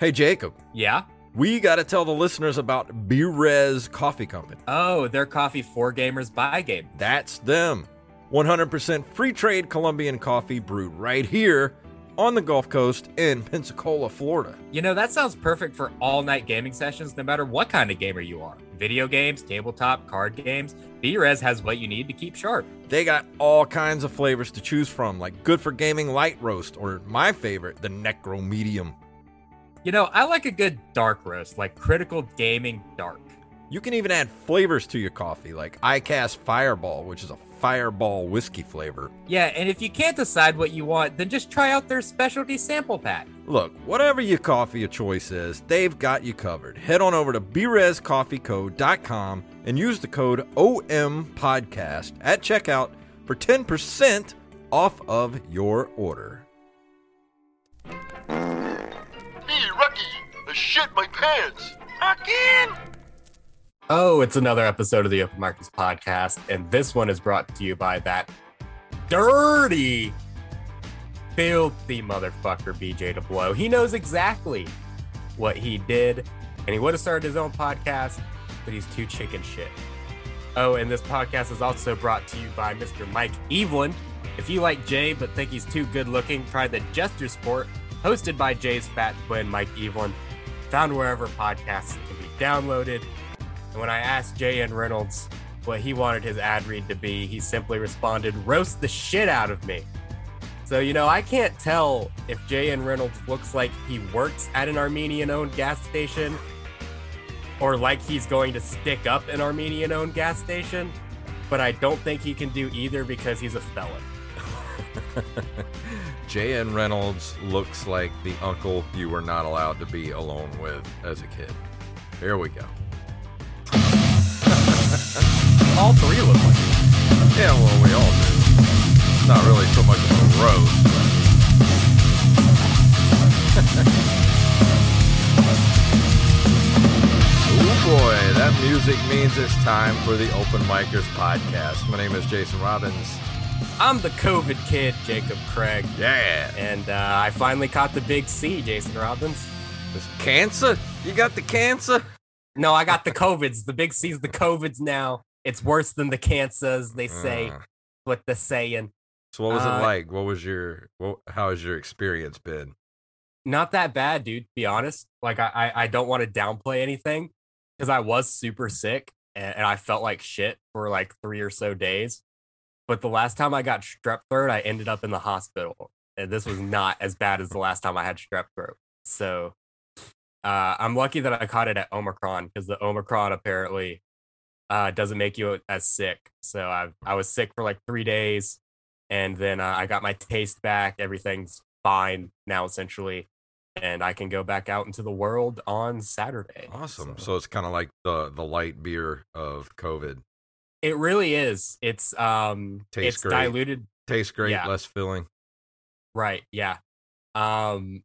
Hey, Jacob, Yeah? we got to tell the listeners about Brez Coffee Company. Oh, they're coffee for gamers by game. That's them. 100% free trade Colombian coffee brewed right here on the Gulf Coast in Pensacola, Florida. You know, that sounds perfect for all night gaming sessions, no matter what kind of gamer you are. Video games, tabletop, card games. Brez has what you need to keep sharp. They got all kinds of flavors to choose from, like good for gaming light roast, or my favorite, the Necro Medium. You know, I like a good dark roast, like Critical Gaming Dark. You can even add flavors to your coffee, like iCast Fireball, which is a fireball whiskey flavor. Yeah, and if you can't decide what you want, then just try out their specialty sample pack. Look, whatever your coffee of choice is, they've got you covered. Head on over to brezcoffeeco.com and use the code OMPodcast at checkout for 10% off of your order. I shit my pants. Again? Oh, it's another episode of the Open Micers podcast, and this one is brought to you by that dirty, filthy motherfucker, BJ DeBlow. He knows exactly what he did, and he would have started his own podcast, but he's too chicken shit. Oh, and this podcast is also brought to you by Mr. Mike Evelyn. If you like Jay but think he's too good looking, try the Jester Sport, hosted by Jay's fat twin, Mike Evelyn, found wherever podcasts can be downloaded. And when I asked J.N. Reynolds what he wanted his ad read to be, he simply responded, roast the shit out of me. So, you know, I can't tell if J.N. Reynolds looks like he works at an Armenian owned gas station or like he's going to stick up an Armenian owned gas station, but I don't think he can do either because he's a felon. J.N. Reynolds looks like the uncle you were not allowed to be alone with as a kid. Here we go. All three look like it. Yeah, well, we all do. It's not really so much of a roast, but. oh boy, that music means it's time for the Open Micers podcast. My name is Jason Robbins. I'm the COVID kid, Jacob Craig. Yeah. And uh, I finally caught the big C, Jason Robbins. This cancer? You got the cancer? No, I got the COVIDs. The big C's the COVIDs now. It's worse than the cancers, they say. Uh, what they're saying. so what was Uh, it like? What was your what, how has your experience been? Not that bad, dude, to be honest. Like I I, I don't want to downplay anything because I was super sick and, and I felt like shit for like three or so days. But the last time I got strep throat, I ended up in the hospital. And this was not as bad as the last time I had strep throat. So uh, I'm lucky that I caught it at Omicron because the Omicron apparently uh, doesn't make you as sick. So I I was sick for like three days, and then uh, I got my taste back. Everything's fine now essentially, and I can go back out into the world on Saturday. Awesome. So- So it's kind of like the the light beer of COVID. It really is. It's um, Tastes it's great. diluted. Tastes great, Yeah. less filling. Right. Yeah. Um,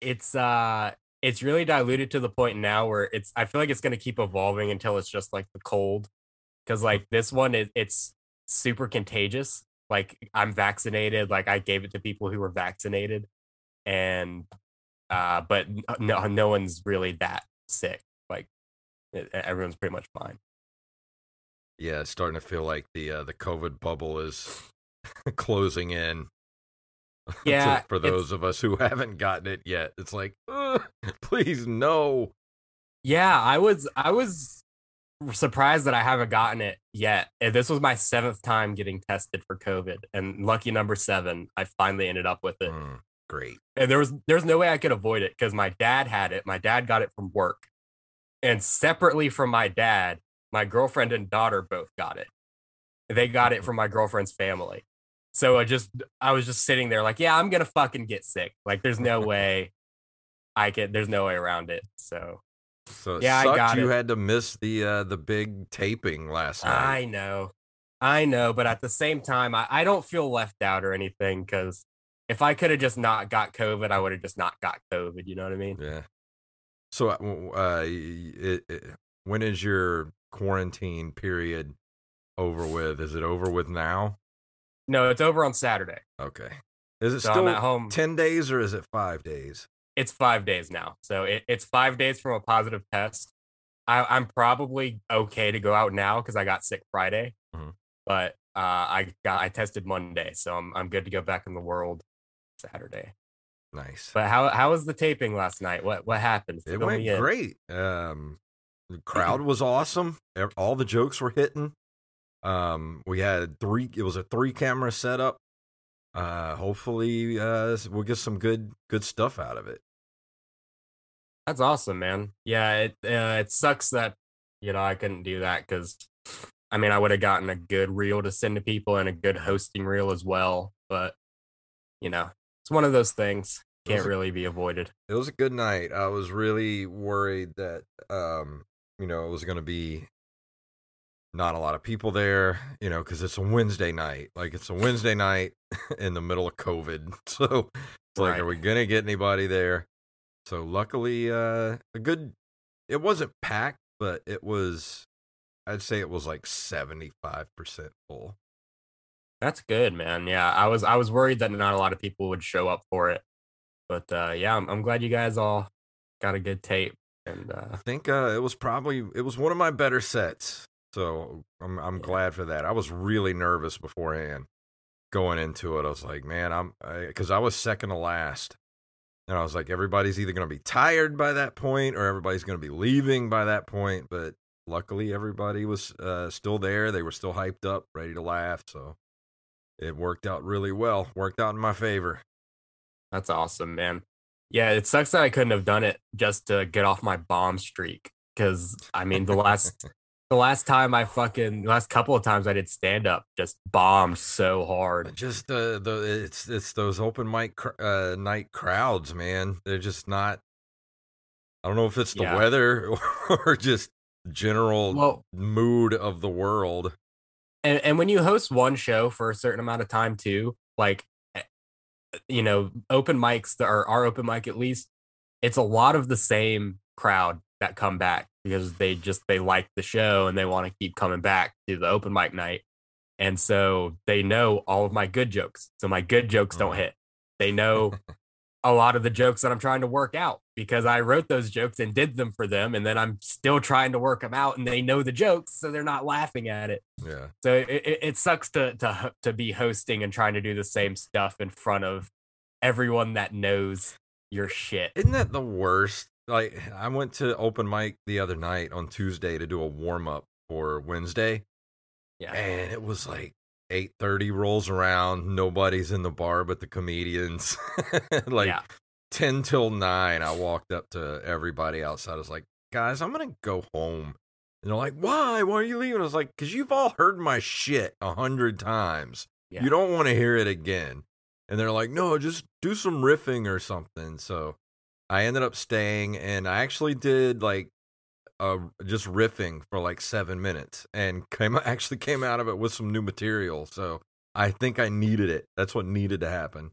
it's uh, it's really diluted to the point now where it's. I feel like it's gonna keep evolving until it's just like the cold, because like this one is it's super contagious. Like I'm vaccinated. Like I gave it to people who were vaccinated, and uh, but no, no one's really that sick. Like everyone's pretty much fine. Yeah, it's starting to feel like the uh, the COVID bubble is closing in. Yeah, for those of us who haven't gotten it yet, it's like, "Ugh, please no. Yeah, I was I was surprised that I haven't gotten it yet. And This was my seventh time getting tested for COVID, and lucky number seven, I finally ended up with it. Mm, great. And there was there's no way I could avoid it because my dad had it. My dad got it from work, and separately from my dad, my girlfriend and daughter both got it. They got it from my girlfriend's family. So I just I was just sitting there like, yeah, I'm gonna fucking get sick. Like, there's no way I can. There's no way around it. So So Yeah, I got you it. had to miss the uh, the big taping last night. I know. I know, but at the same time, I, I don't feel left out or anything because if I could have just not got COVID, I would have just not got COVID. You know what I mean? Yeah. So, uh, uh, it, it, when is your quarantine period over with? Is it over with now? No, it's over on Saturday. Okay. Is it So still at home. 10 days or is it five days? it's five days now. So it, it's five days from a positive test. I, I'm probably okay to go out now because I got sick Friday, Mhm. but uh, I got I tested Monday, so I'm I'm good to go back in the world Saturday. Nice. But how how was the taping last night? What what happened? It went great. Um, the crowd was awesome. All the jokes were hitting. Um, we had three. It was a three camera setup. Uh, hopefully, uh, we'll get some good good stuff out of it. That's awesome, man. Yeah, it uh, it sucks that you know I couldn't do that because I mean I would have gotten a good reel to send to people and a good hosting reel as well. But you know, it's one of those things can't a- really be avoided. It was a good night. I was really worried that um, you know, it was going to be not a lot of people there, you know, because it's a Wednesday night. Like it's a Wednesday night in the middle of COVID. So it's like, are we going to get anybody there? So luckily, uh, a good, it wasn't packed, but it was, I'd say it was like 75% full. That's good, man. Yeah, I was I was worried that not a lot of people would show up for it, but uh, yeah, I'm, I'm glad you guys all got a good tape. And uh, I think uh, it was probably it was one of my better sets, so I'm I'm Yeah. glad for that. I was really nervous beforehand going into it. I was like, man, I'm because I, was second to last, and I was like, everybody's either going to be tired by that point or everybody's going to be leaving by that point. But luckily, everybody was uh, still there. They were still hyped up, ready to laugh. So it worked out really well. Worked out in my favor. That's awesome, man. Yeah, it sucks that I couldn't have done it just to get off my bomb streak. Cause I mean, the last the last time I fucking the last couple of times I did stand up just bombed so hard. Just the the it's it's those open mic cr- uh, night crowds, man. They're just not. I don't know if it's the Yeah. weather or just general Well, mood of the world. and, and when you host one show for a certain amount of time too, like you know, open mics that are our open mic at least, it's a lot of the same crowd that come back because they just they like the show and they want to keep coming back to the open mic night. And so they know all of my good jokes. So my good jokes don't hit. They know a lot of the jokes that I'm trying to work out because I wrote those jokes and did them for them and then I'm still trying to work them out and they know the jokes so they're not laughing at it. Yeah, So it, it, sucks to to to be hosting and trying to do the same stuff in front of everyone that knows your shit. isn't that the worst? Like I went to open mic the other night on Tuesday to do a warm up for Wednesday, Yeah. and it was like eight thirty rolls around. Nobody's in the bar but the comedians. like yeah. 10 till 9 i walked up to everybody outside i was like guys i'm gonna go home and they're like why why are you leaving i was like because you've all heard my shit a hundred times Yeah. you don't want to hear it again and they're like no just do some riffing or something so i ended up staying and i actually did like uh just riffing for like seven minutes and came actually came out of it with some new material so i think i needed it that's what needed to happen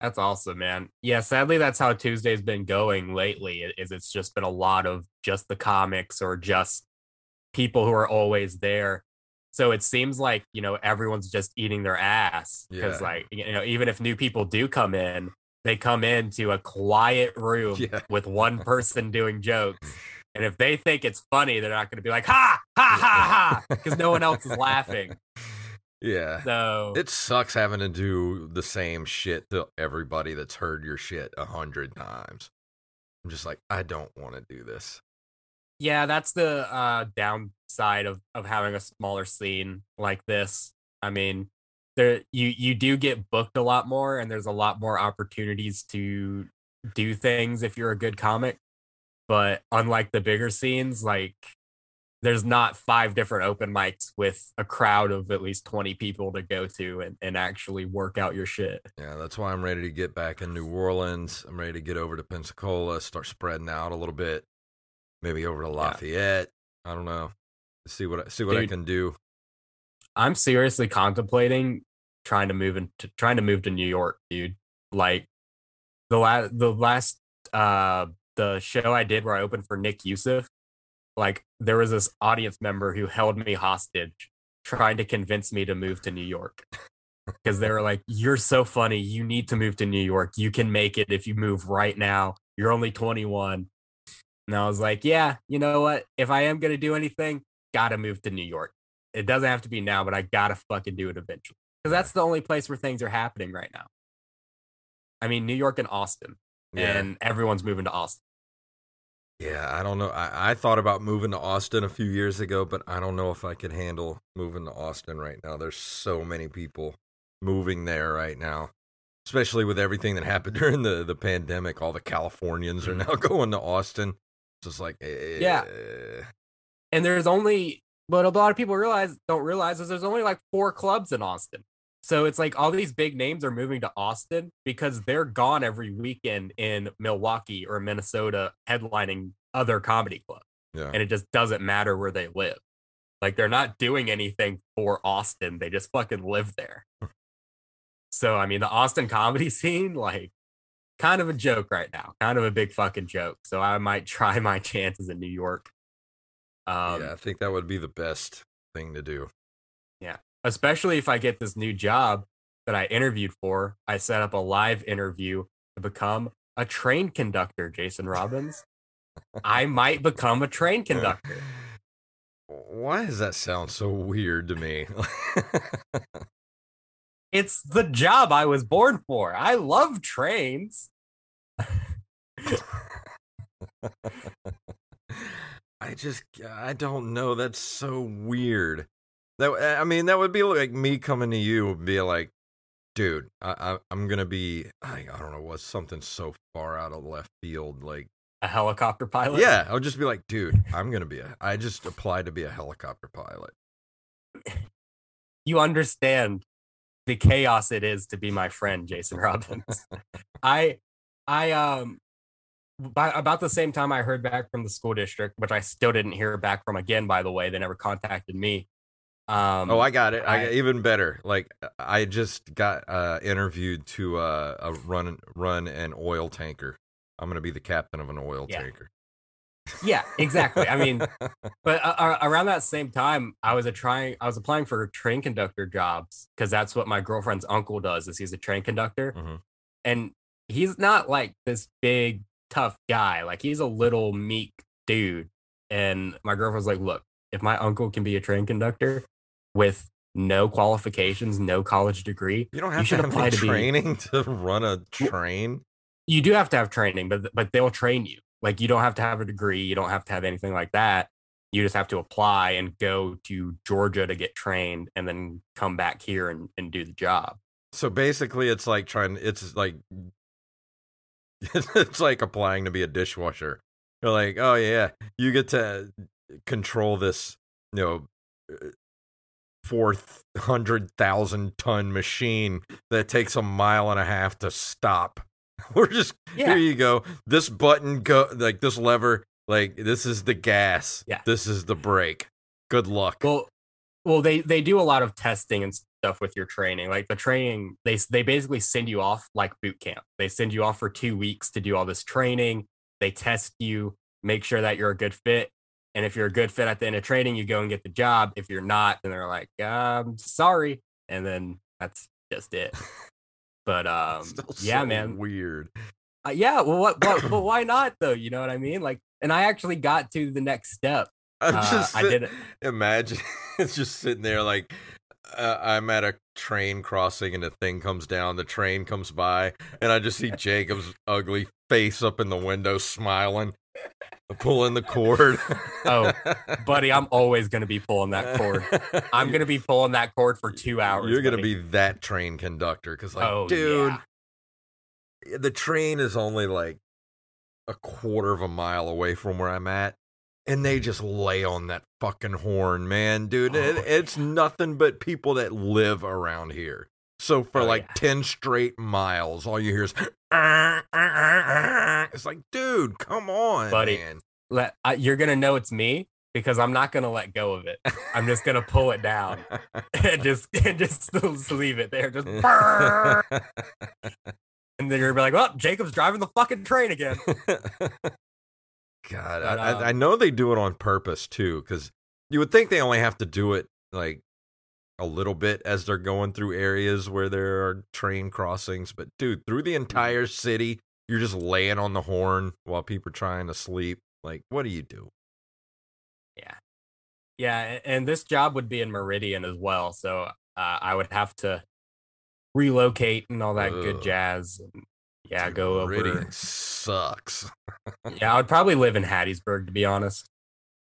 That's awesome, man. Yeah, sadly that's how Tuesday's been going lately. Is it's just been a lot of just the comics or just people who are always there. So it seems like, you know, everyone's just eating their ass because Yeah. like, you know, even if new people do come in, they come into a quiet room Yeah. with one person doing jokes. And if they think it's funny, they're not going to be like, ha, ha, ha, ha, because no one else is laughing. yeah So It sucks having to do the same shit to everybody that's heard your shit a hundred times. I'm just like, I don't want to do this. yeah, that's the uh, downside of of having a smaller scene like this. I mean, there you you do get booked a lot more, and there's a lot more opportunities to do things if you're a good comic. But unlike the bigger scenes, like there's not five different open mics with a crowd of at least 20 people to go to and, and actually work out your shit. Yeah, that's why I'm ready to get back in New Orleans. I'm ready to get over to Pensacola, start spreading out a little bit. Maybe over to Lafayette. I don't know. See what I see what I can do. I'm seriously contemplating trying to move into trying to move to New York, dude. Like the last the last uh the show I did where I opened for Nick Youssef, like there was this audience member who held me hostage trying to convince me to move to New York. because they were like, "You're so funny. You need to move to New York. You can make it if you move right now. You're only 21." And I was like, "Yeah, you know what? If I am gonna do anything, gotta move to New York. It doesn't have to be now, but I gotta fucking do it eventually because that's the only place where things are happening right now. I mean, New York and Austin, Yeah. and everyone's moving to Austin. Yeah, I don't know. I, I thought about moving to Austin a few years ago, but I don't know if I could handle moving to Austin right now. There's so many people moving there right now, especially with everything that happened during the, the pandemic. All the Californians are Mhm. now going to Austin. It's just like, eh, Yeah. and there's only but a lot of people realize don't realize is there's only like four clubs in Austin. So it's like all these big names are moving to Austin because they're gone every weekend in Milwaukee or Minnesota headlining other comedy clubs. Yeah. And it just doesn't matter where they live. Like they're not doing anything for Austin. They just fucking live there. so I mean the Austin comedy scene, like kind of a joke right now. Kind of a big fucking joke. So I might try my chances in New York. Um, yeah, I think that would be the best thing to do. Especially if I get this new job that I interviewed for. I set up a live interview to become a train conductor, Jason Robbins. I might become a train conductor. Why does that sound so weird to me? It's the job I was born for. I love trains. I just I don't know. That's so weird. That I mean, that would be like me coming to you and be like, dude, I, I I'm gonna be I, I don't know what's something so far out of left field. Like, A helicopter pilot. yeah, I'll just be like, dude, I'm gonna be a. I just applied to be a helicopter pilot. You understand the chaos it is to be my friend, Jason Robbins. I I um by about the same time I heard back from the school district, which I still didn't hear back from again, by the way. They never contacted me. Um oh, I got it. I, I- even better. Like, I just got uh interviewed to uh, a run run an oil tanker. I'm gonna be the captain of an oil Yeah. tanker. yeah, exactly. I mean, but uh, around that same time, I was a trying. I was applying for train conductor jobs because that's what my girlfriend's uncle does. Is he's a train conductor, Mhm. and he's not like this big tough guy. Like he's a little meek dude. And my girlfriend's like, "Look, if my uncle can be a train conductor with no qualifications, no college degree, You don't You have should to apply to be- training to run a train. you do have to have training, but but they'll train you. Like you don't have to have a degree, you don't have to have anything like that. You just have to apply and go to Georgia to get trained and then come back here and, and do the job. So basically, it's like trying. It's like it's like applying to be a dishwasher. You're like, oh yeah, you get to control this, you know, uh, four hundred thousand ton machine that takes a mile and a half to stop. We're just here. You go. This button go like this lever. Like this is the gas. Yeah. This is the brake. Good luck. Well, well, they they do a lot of testing and stuff with your training. Like the training, they they basically send you off like boot camp. They send you off for two weeks to do all this training. They test you, make sure that you're a good fit. And if you're a good fit at the end of training, you go and get the job. If you're not, then they're like, um, sorry. And then that's just it. But um, yeah, so man. Weird. Uh, yeah, well, what, what, but why not though? You know what I mean? Like, and I actually got to the next step. I'm Uh, just I did it. imagine it's just sitting there like uh, I'm at a train crossing and the thing comes down, the train comes by, and I just see Jacob's ugly face up in the window smiling, pulling the cord. Oh, buddy, I'm always gonna be pulling that cord. I'm gonna be pulling that cord for two hours. You're gonna buddy. be that train conductor because, like, Oh, dude, yeah. the train is only like a quarter of a mile away from where I'm at. And they just lay on that fucking horn, man, dude. Oh, it, Oh, it's nothing but people that live around here. So for Oh, like yeah. 10 straight miles, all you hear is, ah, ah, ah, it's like, dude, come on, Buddy. man. Let, I, you're gonna know it's me because I'm not gonna let go of it. I'm just gonna pull it down and just and just leave it there. Just and then you're gonna be like, "Well, Jacob's driving the fucking train again." God, But, I, I, um, I know they do it on purpose too, because you would think they only have to do it like a little bit as they're going through areas where there are train crossings. But dude, through the entire city, you're just laying on the horn while people are trying to sleep. Like, what do you do? Yeah. Yeah. And this job would be in Meridian as well. So uh, I would have to relocate and all that good Ugh. jazz. Yeah, go over. Meridian sucks. Yeah, I would probably live in Hattiesburg to be honest,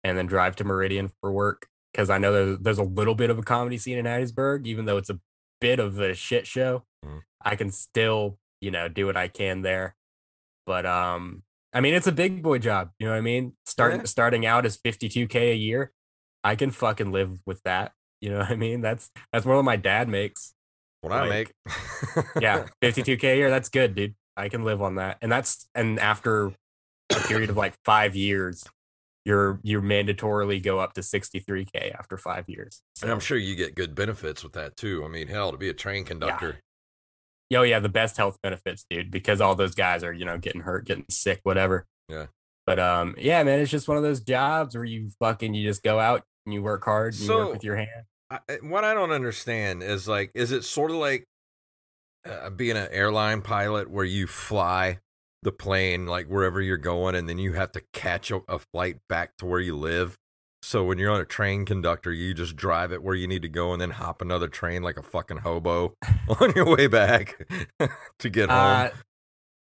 and then drive to Meridian for work because I know there's, there's a little bit of a comedy scene in Hattiesburg, even though it's a bit of a shit show. Mhm. I can still, you know, do what I can there. But um, I mean, it's a big boy job. You know what I mean? Starting Yeah. starting out as 52k a year, I can fucking live with that. You know what I mean? That's that's more than my dad makes. What I make. Yeah, 52k a year. That's good, dude. I can live on that. And that's and after a period of like five years, you're you're mandatorily go up to 63k after five years. And I'm sure you get good benefits with that too. I mean, hell, to be a train conductor. Yo, yeah, the best health benefits, dude, because all those guys are, you know, getting hurt, getting sick, whatever. Yeah. But um, yeah, man, it's just one of those jobs where you fucking you just go out and you work hard and you work with your hand. I, I- what I don't understand is like, is it sort of like uh, being an airline pilot where you fly the plane like wherever you're going, and then you have to catch a, a flight back to where you live? So when you're on a train conductor, you just drive it where you need to go, and then hop another train like a fucking hobo on your way back to get home. Uh,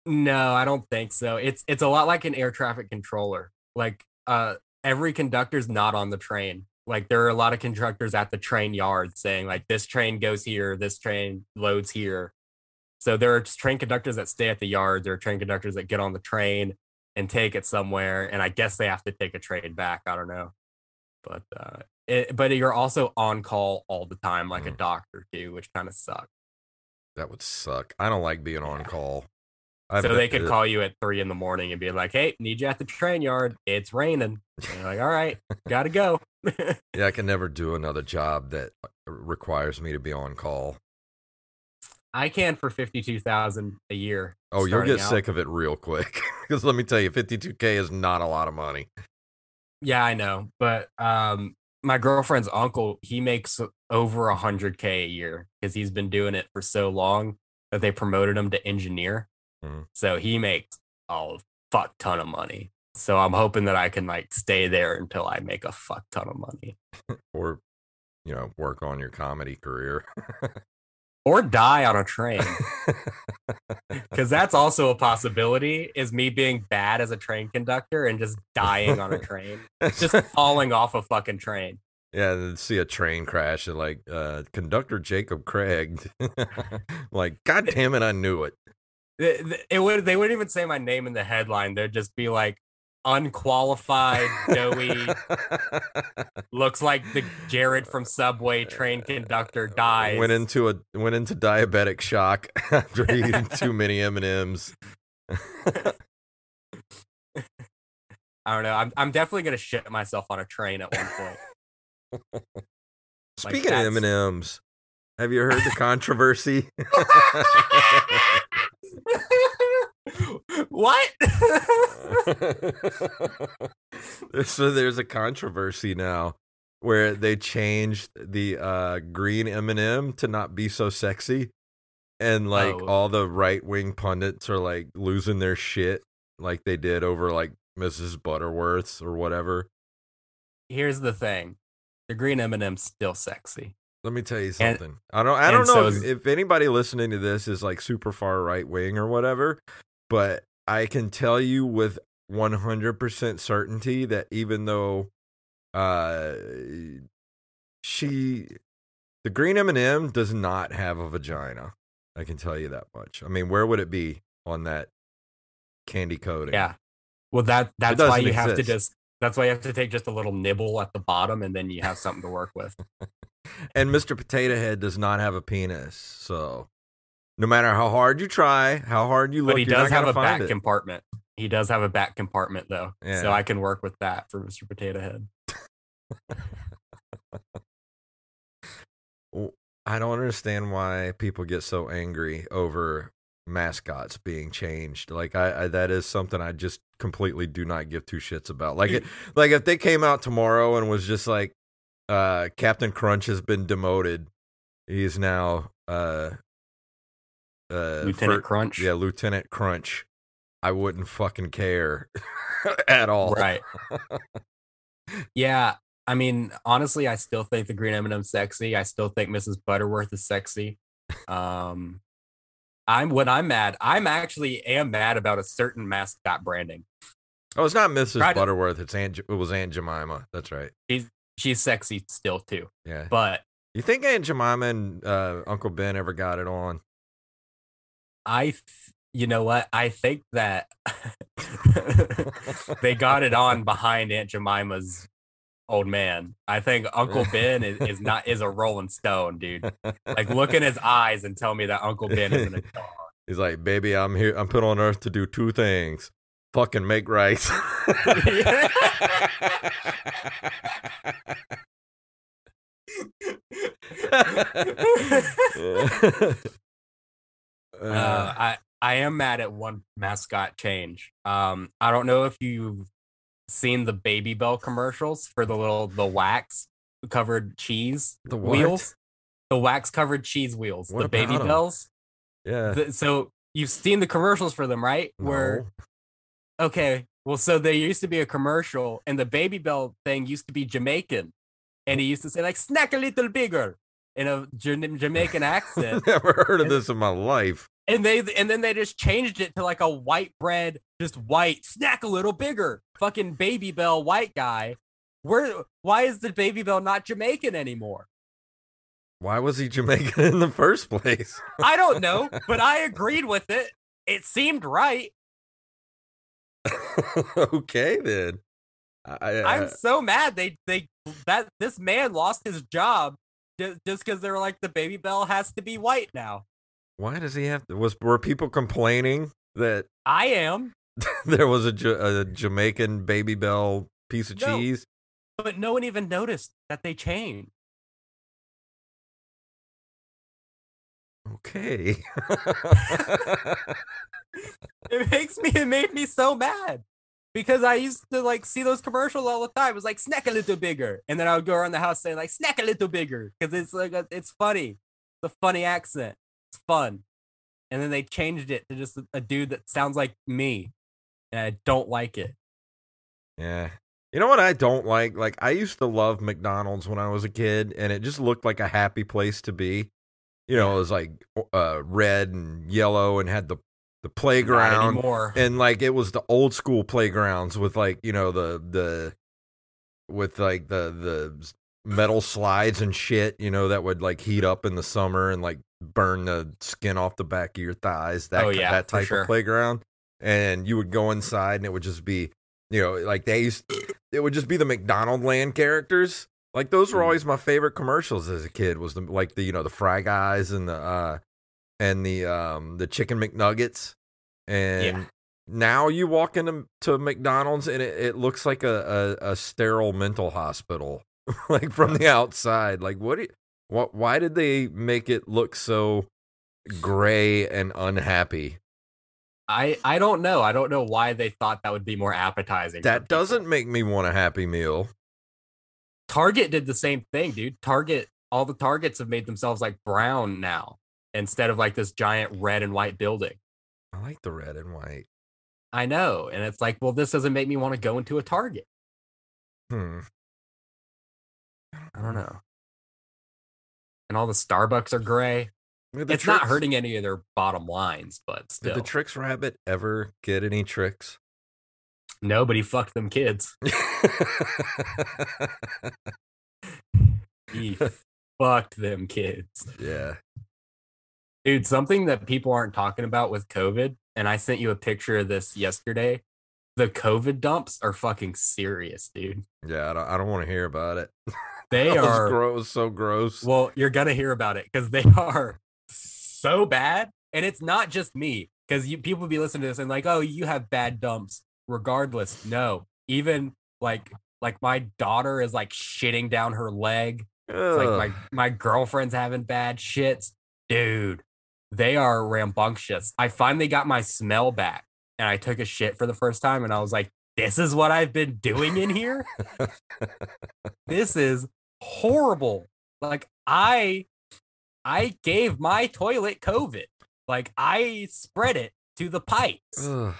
no, I don't think so. It's it's a lot like an air traffic controller. Like uh, every conductor's not on the train. Like there are a lot of conductors at the train yard saying like this train goes here, this train loads here. So there are train conductors that stay at the yard. There are train conductors that get on the train and take it somewhere, and I guess they have to take a train back. I don't know, but uh, it, but you're also on call all the time, like a Mhm. doctor too, which kind of sucks. that would suck. I don't like being on Yeah. call. I so they could it- call you at three in the morning and be like, "Hey, need you at the train yard. It's raining." And you're like, "All right, gotta go." Yeah, I can never do another job that uh, requires me to be on call. I can for fifty-two thousand a year. Oh, you'll get out. sick of it real quick. Because let me tell you, 52K is not a lot of money. Yeah, I know, but um, my girlfriend's uncle he makes over a hundred k a year because he's been doing it for so long that they promoted him to engineer. Mhm. So he makes a fuck ton of money. So I'm hoping that I can like stay there until I make a fuck ton of money. Or, you know, work on your comedy career. or die on a train because that's also a possibility is me being bad as a train conductor and just dying on a train just falling off a fucking train yeah, and see a train crash and like uh, conductor Jacob Craig. like, God damn it, I knew it. Th- it would they wouldn't even say my name in the headline they'd just be like unqualified doughy looks like the jared from subway train conductor dies Went into a went into diabetic shock after eating too many M and M's. i don't know I'm, I'm definitely gonna shit myself on a train at one point Speaking that's- of M and M's, have you heard the controversy? What so there's a controversy now where they changed the uh, green M&M to not be so sexy, and like Oh. all the right wing pundits are like losing their shit, like they did over like Mrs. Butterworth's or whatever. here's the thing the green m&m's still sexy Let me tell you And- something. I don't. I don't know so if, if anybody listening to this is like super far right wing or whatever, but I can tell you with 100% certainty that even though uh she the green M&M does not have a vagina. I can tell you that much. I mean, where would it be on that candy coating? yeah well that that's why you have to just that's why you have to take just a little nibble at the bottom and then you have something to work with And Mr. Potato Head does not have a penis. So no matter how hard you try, how hard you look, but he does have a back it. compartment he does have a back compartment though Yeah. so i can work with that for mr potato head I don't understand why people get so angry over mascots being changed. Like I, I that is something I just completely do not give two shits about. Like it, like if they came out tomorrow and was just like uh Captain Crunch has been demoted He's now uh uh Lieutenant fir- Crunch. Yeah, Lieutenant Crunch. I wouldn't fucking care at all. Right. yeah. I mean, honestly, I still think the Green M&M's sexy. I still think Mrs. Butterworth is sexy. Um, I'm when I'm mad, I'm actually am mad about a certain mascot branding. Oh, it's not Mrs. Right. Butterworth. It's Aunt. It was Aunt Jemima. That's right. She's she's sexy still too, Yeah. but You think Aunt Jemima and uh, Uncle Ben ever got it on? I, th- you know what? I think that they got it on behind Aunt Jemima's old man. I think Uncle Ben is, is not is a Rolling Stone, dude. Like look in his eyes and tell me that Uncle Ben isn't a dog. He's like, baby, I'm here. I'm put on earth to do two things: fucking make rice. Uh, I I am mad at one mascot change. Um, I don't know if you've seen the Babybel commercials for the little the wax covered cheese The what? wheels. The wax covered cheese wheels, What the Baby about 'em? Bells. yeah. Th- so you've seen the commercials for them, right? Where okay, well, so there used to be a commercial, and the Babybel thing used to be Jamaican, and he used to say like "snack a little bigger" in a Jamaican accent. Never heard of this in my life. and they and then they just changed it to like a white bread, just white, snack a little bigger. Fucking Babybel white guy. Where why is the Babybel not Jamaican anymore? Why was he Jamaican in the first place? I don't know, but I agreed with it. It seemed right. okay then. I, I, I'm uh so mad they they that this man lost his job just because they're like the Babybel has to be white now. why does he have to? Was were people complaining that I am, there was a, a Jamaican Babybel piece of No. cheese? but no one even noticed that they changed. Okay. It makes me it made me so mad because I used to like see those commercials all the time. It was like snack a little bigger, and then I would go around the house saying like snack a little bigger because it's like a, it's funny, it's a funny accent, it's fun. And then they changed it to just a, a dude that sounds like me, and I don't like it. yeah. You know what I don't like? Like I used to love McDonald's when I was a kid, and it just looked like a happy place to be. You know, it was like uh, red and yellow, and had the the playground. and like it was the old school playgrounds with like you know the the with like the the metal slides and shit you know that would like heat up in the summer and like burn the skin off the back of your thighs that Oh, yeah, that type sure. of playground and you would go inside and it would just be you know like they used it would just be the McDonald land characters like those were Mhm. always my favorite commercials as a kid was the like the you know the fry guys and the uh and the um the chicken McNuggets and Yeah. now you walk into to McDonald's and it, it looks like a, a, a sterile mental hospital like from the outside like what do you, what why did they make it look so gray and unhappy I I don't know. I don't know why they thought that would be more appetizing. that doesn't make me want a happy meal Target did the same thing, dude. Target, all the Targets have made themselves like brown now instead of like this giant red and white building. I like the red and white I know. And it's like, well, this doesn't make me want to go into a Target. hmm I don't know. And all the Starbucks are gray. Did the it's not hurting any of their bottom lines, but did still. the Trix rabbit ever get any tricks Nobody fucked them kids. He fucked them kids. yeah Dude, something that people aren't talking about with COVID, and I sent you a picture of this yesterday. The COVID dumps are fucking serious, dude. yeah i don't, I don't want to hear about it They are gross so gross Well, you're gonna hear about it because they are so bad, and it's not just me. Because you people be listening to this and like, oh, you have bad dumps. Regardless, no. Even like like my daughter is like shitting down her leg. It's like my my girlfriend's having bad shits, dude. They are rambunctious. I finally got my smell back, and I took a shit for the first time, and I was like, "This is what I've been doing in here. this is horrible." Like I I gave my toilet COVID. Like I spread it to the pipes. Ugh.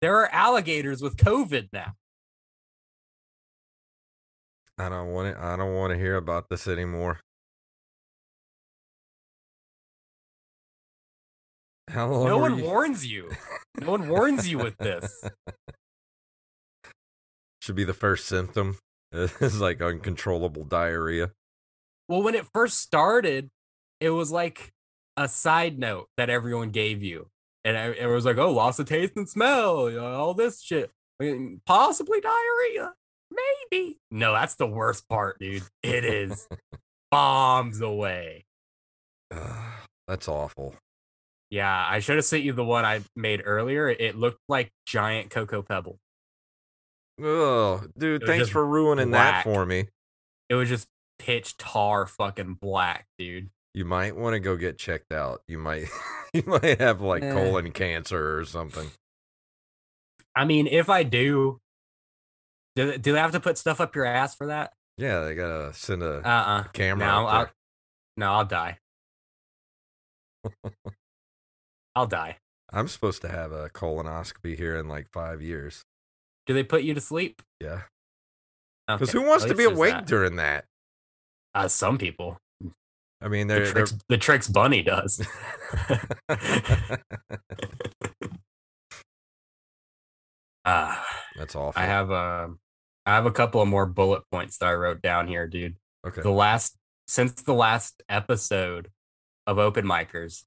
There are alligators with COVID now. I don't want to. I don't want to hear about this anymore. How long? No one you- warns you. No one warns you with this. Should be the first symptom. It's like uncontrollable diarrhea. Well, when it first started, it was like a side note that everyone gave you. And I- it was like, oh, loss of taste and smell, you know, all this shit. I mean, possibly diarrhea. Maybe. No, that's the worst part, dude. It is bombs away. Ugh, that's awful. Yeah, I should have sent you the one I made earlier. It looked like giant cocoa pebble. Oh, dude, thanks for ruining black. that for me. It was just pitch tar fucking black, dude. You might want to go get checked out. You might, you might have like Eh. colon cancer or something. I mean, if I do, do, do they have to put stuff up your ass for that? Yeah, they gotta send a Uh uh camera. No, up I'll, no, I'll die. I'll die. I'm supposed to have a colonoscopy here in like five years. Do they put you to sleep? Yeah, because Okay, who wants to be awake that. during that? Uh, some people. I mean, The they're, they're tricks, the Trix Bunny does. Ah, That's awful. I have a, I have a couple of more bullet points that I wrote down here, dude. okay. The last since the last episode of Open Micers,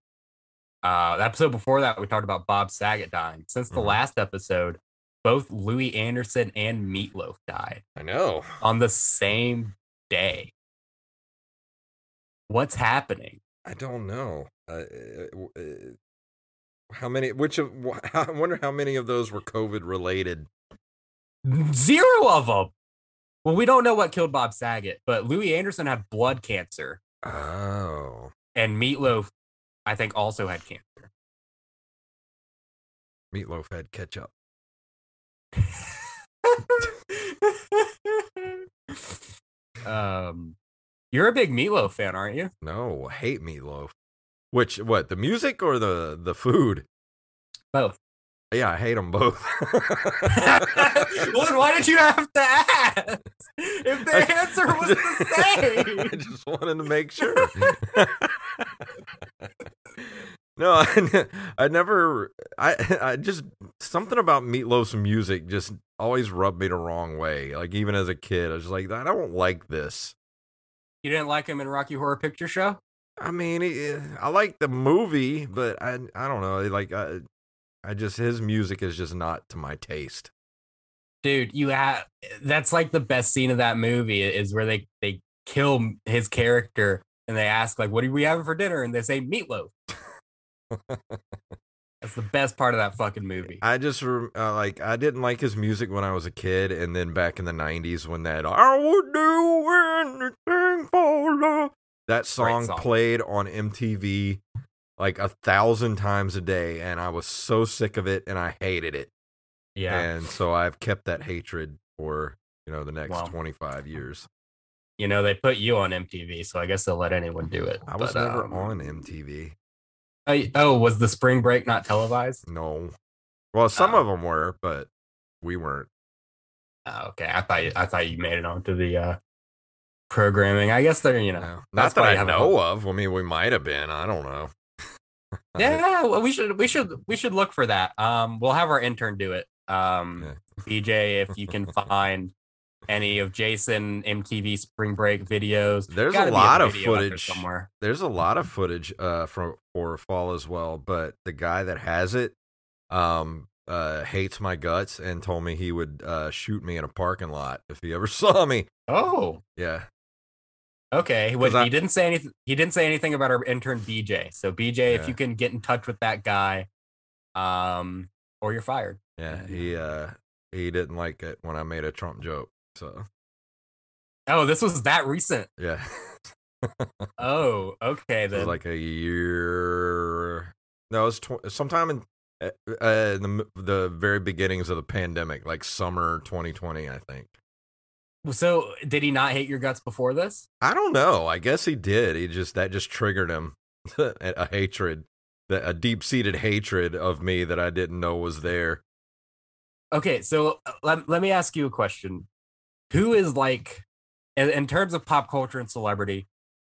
uh, the episode before that we talked about Bob Saget dying. Since the Mhm. last episode, both Louie Anderson and Meatloaf died I know. on the same day. What's happening? I don't know. Uh, uh, uh, how many? Which of? I wonder how many of those were COVID related. Zero of them. Well, we don't know what killed Bob Saget, but Louie Anderson had blood cancer, Oh, and Meatloaf, I think, also had cancer. meatloaf had ketchup. um, you're a big Meatloaf fan, aren't you? No, hate meatloaf. Which what? The music or the the food? Both. Yeah, I hate them both. well, then why did you have to ask? If the answer was the same. I just wanted to make sure. No, I, I never. I I just something about Meatloaf's music just always rubbed me the wrong way. Like even as a kid, I was like, I don't like this. You didn't like him in Rocky Horror Picture Show? I mean, eh, I like the movie, but I I don't know. Like I, I just his music is just not to my taste. Dude, you have that's like the best scene of that movie is where they they kill his character and they ask like, "What are we having for dinner?" and they say meatloaf. That's the best part of that fucking movie. I just uh, like I didn't like his music when I was a kid, and then back in the '90s when that "I would do anything for love" that song, song. played on MTV like a thousand times a day, and I was so sick of it, and I hated it, Yeah. and so I've kept that hatred for you know the next Wow. 25 years. You know, they put you on MTV, so I guess they'll let anyone do it. I was But, never um, on MTV. Oh, oh, was the spring break not televised? No, well, some Oh. of them were, but we weren't. Oh, okay. I thought you, I thought you made it onto the uh, programming. I guess they're you know. No. that's Not that I know of. I mean, we might have been. I don't know. Yeah, well, we should we should we should look for that. Um, we'll have our intern do it. Um, BJ, if you can find any of Jason MTV Spring Break videos, There's a lot of out there footage. somewhere. There's a lot of footage uh from for fall as well, but the guy that has it um uh hates my guts and told me he would uh shoot me in a parking lot if he ever saw me. Oh, Yeah. okay. Well, he didn't say anything. He didn't say anything about our intern BJ. So BJ, if you can get in touch with that guy, um, or you're fired. Yeah, he uh he didn't like it when I made a Trump joke. So, Oh, this was that recent. yeah. Oh, okay then. like a year No, it was tw- sometime in uh, in the the very beginnings of the pandemic, like summer 2020, I think. So did he not hate your guts before this? I don't know. I guess he did. He just that just triggered him a, a hatred, a deep seated hatred of me that I didn't know was there. Okay, so uh, let, let me ask you a question. Who is like in, in terms of pop culture and celebrity,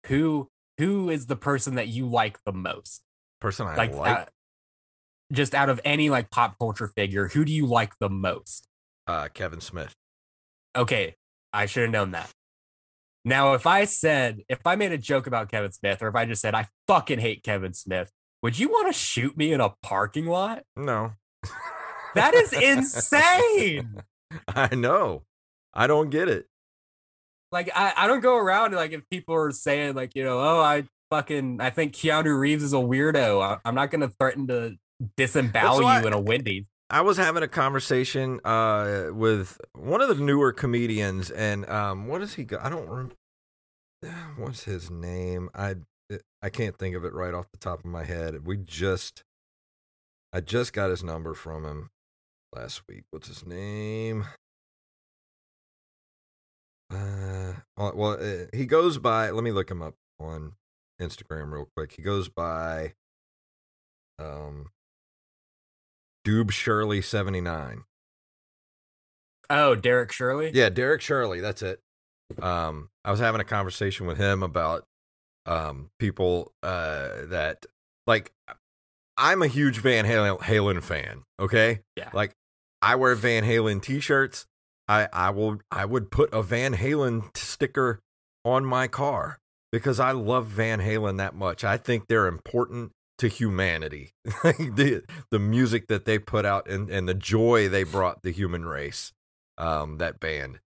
who who is the person that you like the most? Person I like, like? Uh, just out of any like pop culture figure, who do you like the most? Uh, Kevin Smith. Okay, I should have known that. Now, if I said, if I made a joke about Kevin Smith, or if I just said I fucking hate Kevin Smith, would you want to shoot me in a parking lot? No. That is insane. I know. I don't get it. Like I, I don't go around like if people are saying like you know oh I fucking I think Keanu Reeves is a weirdo. I, am not gonna threaten to disembowel you I, in a Wendy's. I was having a conversation uh, with one of the newer comedians, and um, what does he go? I don't remember. What's his name? I I can't think of it right off the top of my head. We just I just got his number from him last week. What's his name? Uh, well, uh, he goes by. Let me look him up on Instagram real quick. He goes by um Doob Shirley seventy nine. Oh, Derek Shirley. Yeah, Derek Shirley. That's it. Um, I was having a conversation with him about um people uh that like I'm a huge Van Halen fan. Okay. Yeah. Like I wear Van Halen t-shirts. I I will I would put a Van Halen sticker on my car because I love Van Halen that much. I think they're important to humanity. the the music that they put out and and the joy they brought the human race. Um that band.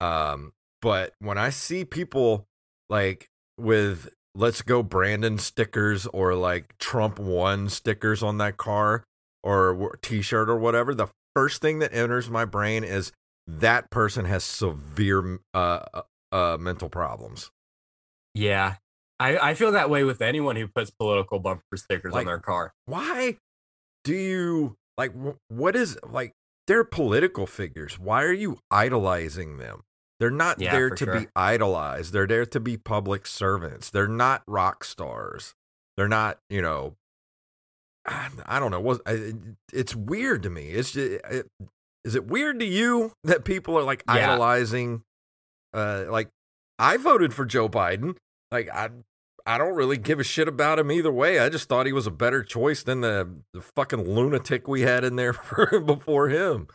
Um but when I see people like with let's go Brandon stickers or like Trump one stickers on that car or t-shirt or whatever, the first thing that enters my brain is that person has severe uh, uh, uh, mental problems. Yeah. I, I feel that way with anyone who puts political bumper stickers like, on their car. Why do you like what is like they're political figures. Why are you idolizing them? They're not yeah, there to sure. be idolized. They're there to be public servants. They're not rock stars. They're not, you know, I don't know. It's weird to me. It's just, it, is it weird to you that people are like yeah. idolizing? Uh, like I voted for Joe Biden. Like I, I don't really give a shit about him either way. I just thought he was a better choice than the, the fucking lunatic we had in there for, before him.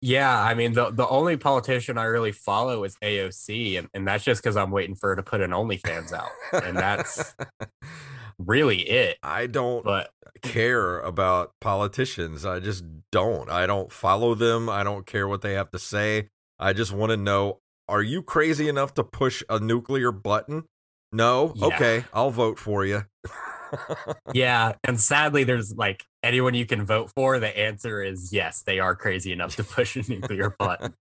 Yeah, I mean the the only politician I really follow is AOC, and, and that's just because I'm waiting for her to put an OnlyFans out, and that's really it. I don't but, care about politicians. I just don't. I don't follow them. I don't care what they have to say. I just want to know are you crazy enough to push a nuclear button? No? Yeah. Okay, I'll vote for you. yeah, and sadly there's like anyone you can vote for, the answer is yes, they are crazy enough to push a nuclear button.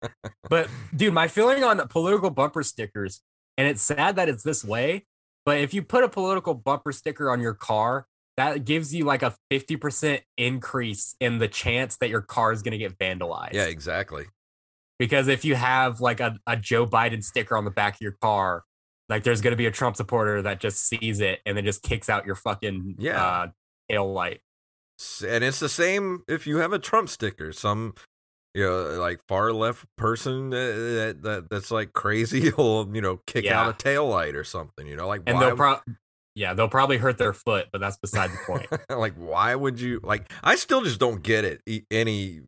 But dude, my feeling on political bumper stickers, and it's sad that it's this way, but if you put a political bumper sticker on your car, that gives you like a 50% increase in the chance that your car is going to get vandalized. Yeah, exactly. Because if you have like a, a Joe Biden sticker on the back of your car, like there's going to be a Trump supporter that just sees it and then just kicks out your fucking yeah. uh, tail light. And it's the same if you have a Trump sticker. Some you know, like far left person that, that that's like crazy will you know kick yeah. out a tail light or something. You know, like and they'll pro- yeah they'll probably hurt their foot, but that's beside the point. like, why would you like? I still just don't get it. Any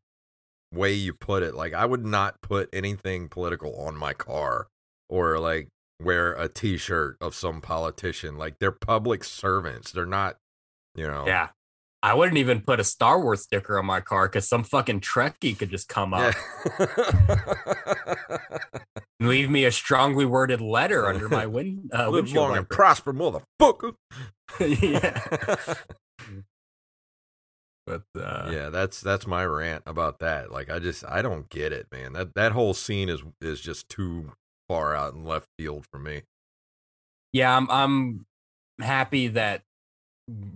way you put it, like I would not put anything political on my car or like wear a T-shirt of some politician. Like they're public servants. They're not, you know. Yeah. I wouldn't even put a Star Wars sticker on my car because some fucking Trekkie could just come up, yeah. leave me a strongly worded letter under my wind. Uh, Live long wiper. and prosper, motherfucker. yeah. but uh, yeah, that's that's my rant about that. Like, I just I don't get it, man. That that whole scene is is just too far out in left field for me. Yeah, I'm I'm happy that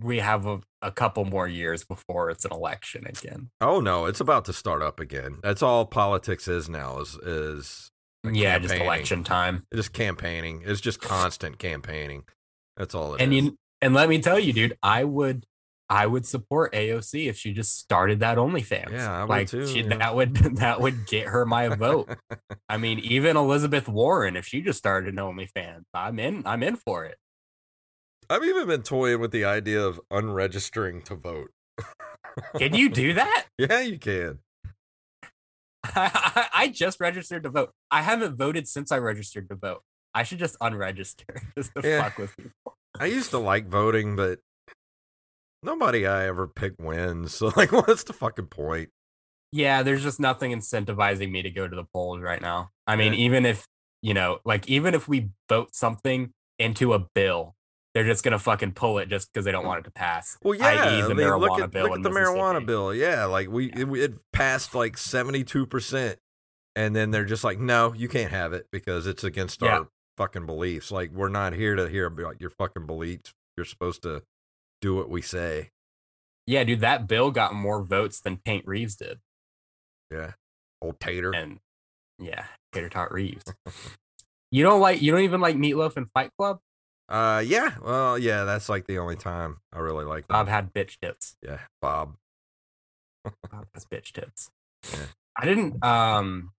we have a, a couple more years before it's an election again. Oh no, it's about to start up again. That's all politics is now is is yeah, just election time. It's just campaigning. It's just constant campaigning. That's all it is. and you and let me tell you, dude, I would I would support AOC if she just started that OnlyFans. Yeah, I would like too, she, yeah. that would that would get her my vote. I mean, even Elizabeth Warren, if she just started an OnlyFans, I'm in. I'm in for it. I've even been toying with the idea of unregistering to vote. Can you do that? Yeah, you can. I, I just registered to vote. I haven't voted since I registered to vote. I should just unregister just to Yeah. fuck with people. I used to like voting, but nobody I ever pick wins. So, like, what's the fucking point? Yeah, there's just nothing incentivizing me to go to the polls right now. I mean, Yeah. even if you know, like, even if we vote something into a bill, they're just gonna fucking pull it just because they don't want it to pass. Well, yeah. I the mean, marijuana look at, bill. look at the marijuana bill. Yeah, like we it, it passed like seventy two percent, and then they're just like, no, you can't have it because it's against Yeah. our fucking beliefs. Like, we're not here to hear about your fucking beliefs. You're supposed to do what we say. Yeah, dude, that bill got more votes than Tate Reeves did, Yeah, old tater. and yeah, Tater Tot Reeves. you don't like, you don't even like Meatloaf and Fight Club. Uh, yeah. Well, yeah. That's like the only time I really like Bob them. had bitch tits. Yeah, Bob. Bob has bitch tits. Yeah. I didn't. Um,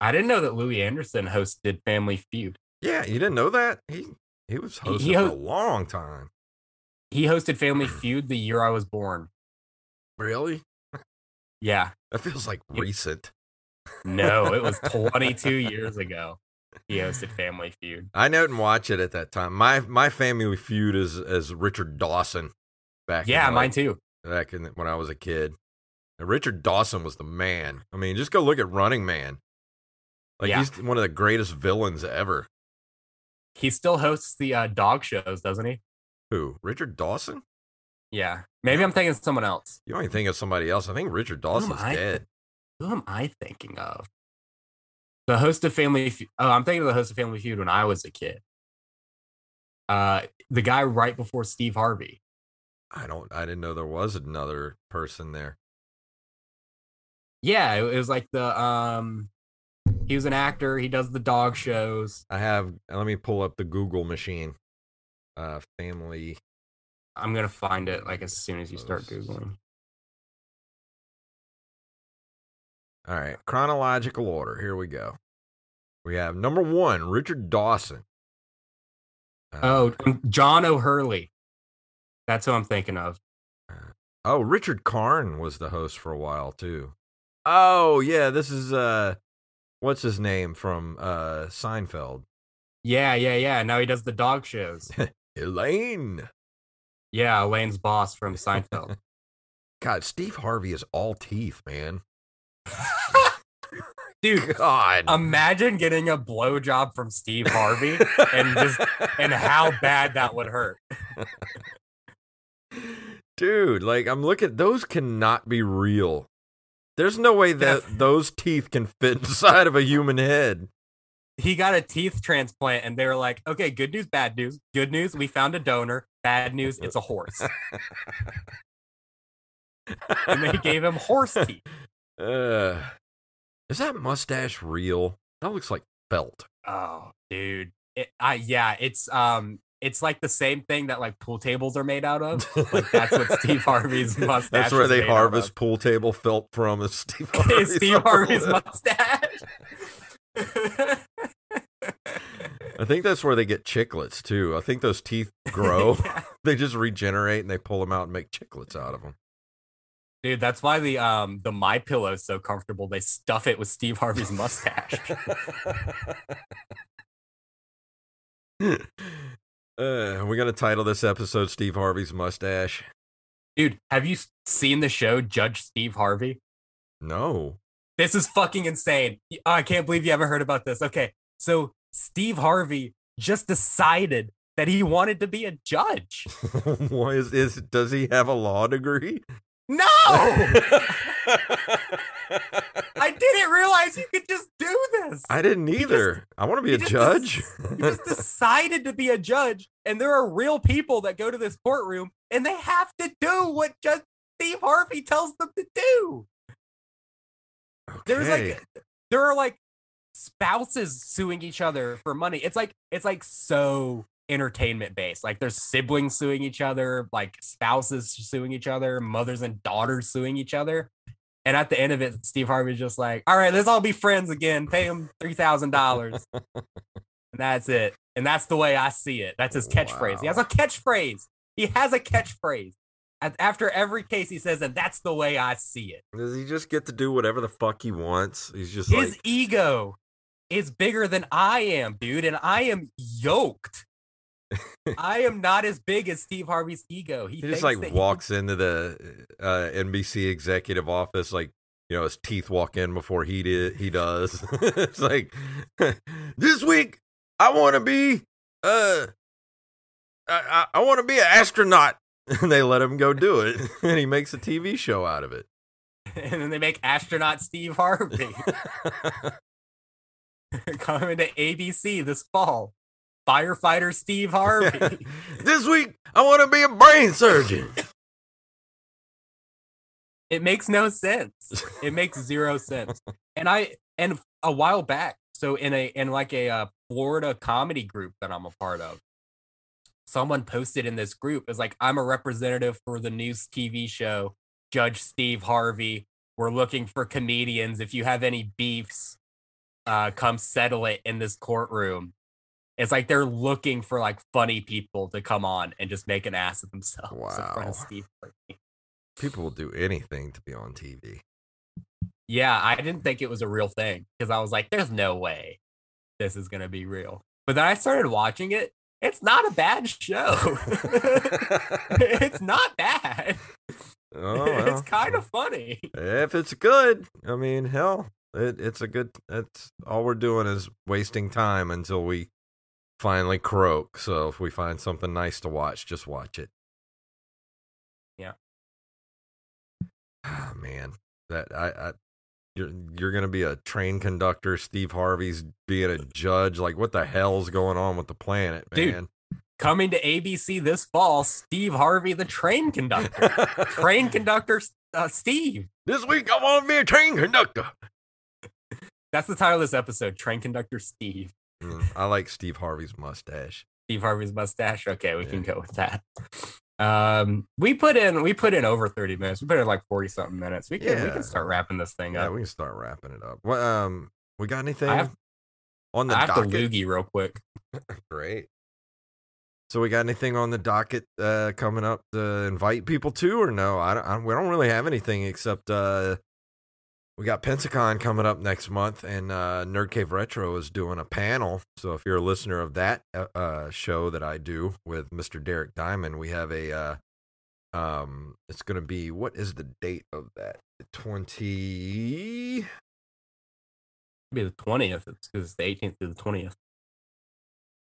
I didn't know that Louie Anderson hosted Family Feud. Yeah, you didn't know that he he was He- hosting he for ho- a long time. He hosted Family Feud the year I was born. Really? Yeah. That feels like You- recent. No, it was 22 years ago. He hosted Family Feud. I didn't watch it at that time. My my family feud is as Richard Dawson back. Yeah, like, mine too. Back in, when I was a kid, and Richard Dawson was the man. I mean, just go look at Running Man. Like Yeah. he's one of the greatest villains ever. He still hosts the uh, dog shows, doesn't he? Who? Richard Dawson? Yeah. Maybe I'm thinking of someone else. You don't think of somebody else. I think Richard Dawson's dead. Who am I thinking of? The host of Family Feud. Oh, I'm thinking of the host of Family Feud when I was a kid. Uh, the guy right before Steve Harvey. I don't. I didn't know there was another person there. Yeah, it, it was like the um. He was an actor. He does the dog shows. I have. Let me pull up the Google machine. Uh, family. I'm gonna find it like as soon as you start googling. All right, chronological order. Here we go. We have number one, Richard Dawson. Uh, Oh, John O'Hurley. That's who I'm thinking of. oh, Richard Karn was the host for a while too. Oh yeah, this is uh, what's his name from uh Seinfeld? Yeah, yeah, yeah. Now he does the dog shows. Elaine. yeah, Elaine's boss from Seinfeld. God, Steve Harvey is all teeth, man. Dude, God. imagine getting a blowjob from Steve Harvey and just and how bad that would hurt. Dude, like I'm looking those cannot be real. There's no way that those teeth can fit inside of a human head. He got a teeth transplant and they were like, okay, good news, bad news. Good news, we found a donor. Bad news, it's a horse. And they gave him horse teeth. Uh, is that mustache real? That looks like felt. Oh, dude. It, I yeah, it's um it's like the same thing that like pool tables are made out of. Like that's what Steve Harvey's mustache That's where they harvest pool table felt from. Is Steve Harvey's, Steve Harvey's mustache. I think that's where they get chiclets too. I think those teeth grow. Yeah. they just regenerate and they pull them out and make chiclets out of them. Dude, that's why the um the my pillow is so comfortable. They stuff it with Steve Harvey's mustache. uh, we're gonna title this episode "Steve Harvey's Mustache." Dude, have you seen the show Judge Steve Harvey? No, This is fucking insane. I can't believe you haven't heard about this. Okay, so Steve Harvey just decided that he wanted to be a judge. Why is is does he have a law degree? No, I didn't realize you could just do this. I didn't either. I want to be a just judge. He just decided to be a judge, and there are real people that go to this courtroom, and they have to do what Judge Steve Harvey tells them to do. There's like, there are like spouses suing each other for money. It's like it's like so entertainment based. Like there's siblings suing each other, like spouses suing each other, mothers and daughters suing each other. And at the end of it, Steve Harvey's just like, "All right, let's all be friends again. Pay him three thousand dollars." And that's it. And that's the way I see it. That's his catchphrase. He has a catchphrase. He has a catchphrase. After every case, he says, and that's the way I see it. Does he just get to do whatever the fuck he wants? He's just His like, ego is bigger than I am, dude. And I am yoked. I am not as big as Steve Harvey's ego. He, he just like walks into the uh, NBC executive office, like you know, his teeth walk in before he did. He does. it's like this week I want to be uh, I, I want to be an astronaut, and they let him go do it, and he makes a TV show out of it. and then they make astronaut Steve Harvey coming to ABC this fall. Firefighter Steve Harvey. this week I want to be a brain surgeon. it makes no sense. It makes zero sense. And I and a while back, so in a in like a uh, Florida comedy group that I'm a part of, someone posted in this group is like, I'm a representative for the news TV show Judge Steve Harvey. We're looking for comedians. If you have any beefs, uh, come settle it in this courtroom. It's like they're looking for like funny people to come on and just make an ass of themselves Wow. of People will do anything to be on TV. Yeah, I didn't think it was a real thing because I was like, there's no way this is going to be real. But then I started watching it. It's not a bad show. it's not bad. Oh, well. It's kind of funny. If it's good, I mean, hell, it, it's a good. It's all we're doing is wasting time until we finally croak. So if we find something nice to watch, just watch it. Yeah. Ah, man, that I, I you're you're gonna be a train conductor. Steve Harvey's being a judge. Like, what the hell's going on with the planet, Dude. Coming to ABC this fall, Steve Harvey, the train conductor. train conductor uh, Steve. this week I want to be a train conductor. That's the title of this episode Train Conductor Steve. Mm, I like Steve Harvey's mustache. Steve Harvey's mustache. Okay, we can go with that. Um, we put in we put in over 30 minutes. We put in like 40 something minutes. We can we can start wrapping this thing Yeah, up. we can start wrapping it up. What um, we got anything have- on the I have docket? to loogie real quick. Great. So we got anything on the docket uh, coming up to invite people to, or no? I don't. I, we don't really have anything except uh, we got Pensacon coming up next month, and uh, Nerd Cave Retro is doing a panel. So if you're a listener of that uh, uh, show that I do with Mr. Derek Diamond, we have a. Uh, um, it's gonna be what is the date of that? Twenty. It'll be the 20th. It's because it's the 18th through the 20th.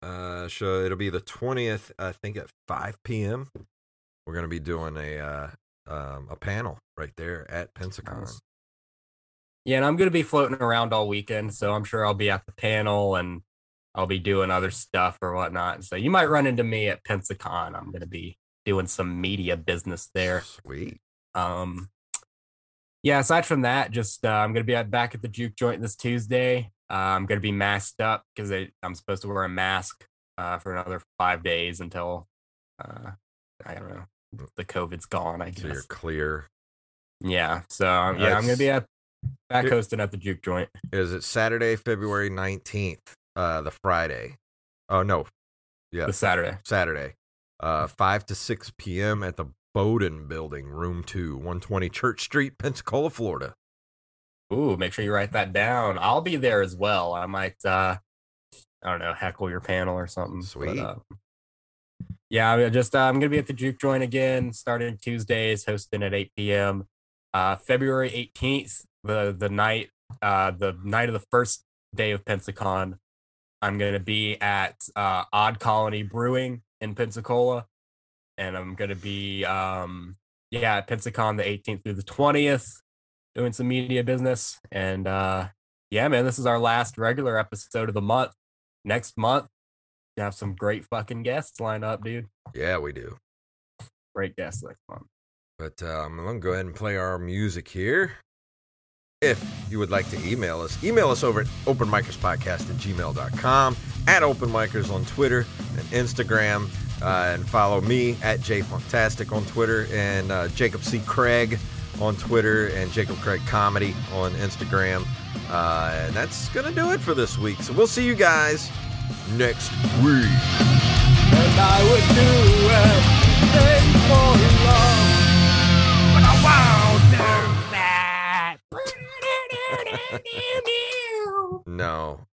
Uh, so it'll be the twentieth, I think, at five p.m. We're gonna be doing a uh, um, a panel right there at Pensacon. Nice. Yeah, and I'm gonna be floating around all weekend, so I'm sure I'll be at the panel and I'll be doing other stuff or whatnot. So you might run into me at Pensacon. I'm gonna be doing some media business there. Sweet. Um, yeah. Aside from that, just uh, I'm gonna be at, back at the juke joint this Tuesday. Uh, I'm gonna be masked up because I'm supposed to wear a mask uh, for another five days until uh, I don't know the COVID's gone. I guess So you're clear. Yeah. So um, yeah, I'm gonna be at back It- hosting at the juke joint. Is it Saturday, February nineteenth? Uh, the Friday. Oh no, yeah, this Saturday. Saturday. Uh, five to six p.m. at the Bowden Building, Room Two, one twenty Church Street, Pensacola, Florida. Ooh, make sure you write that down. I'll be there as well. I might, uh, I don't know, heckle your panel or something. Sweet. uh, yeah, I'm just uh, I'm gonna be at the juke joint again, starting Tuesdays, hosting at 8 p.m. Uh, February 18th, the the night, uh, the night of the first day of Pensacon. I'm gonna be at uh, Odd Colony Brewing in Pensacola, and I'm gonna be um, yeah at Pensacon the 18th through the 20th doing some media business. And uh yeah, man, this is our last regular episode of the month. Next month, we have some great fucking guests lined up, dude. Yeah, we do. Great guests next month. But um, I'm gonna go ahead and play our music here. If you would like to email us, email us over at openmicerspodcast at gmail.com, at openmicers on Twitter and Instagram, uh, and follow me at jayfunktastic on Twitter, and uh, Jacob C. Craig on Twitter, and Jacob Craig Comedy on Instagram. Uh, and that's going to do it for this week. So we'll see you guys next week. And I would do anything for love. But I won't do that. No.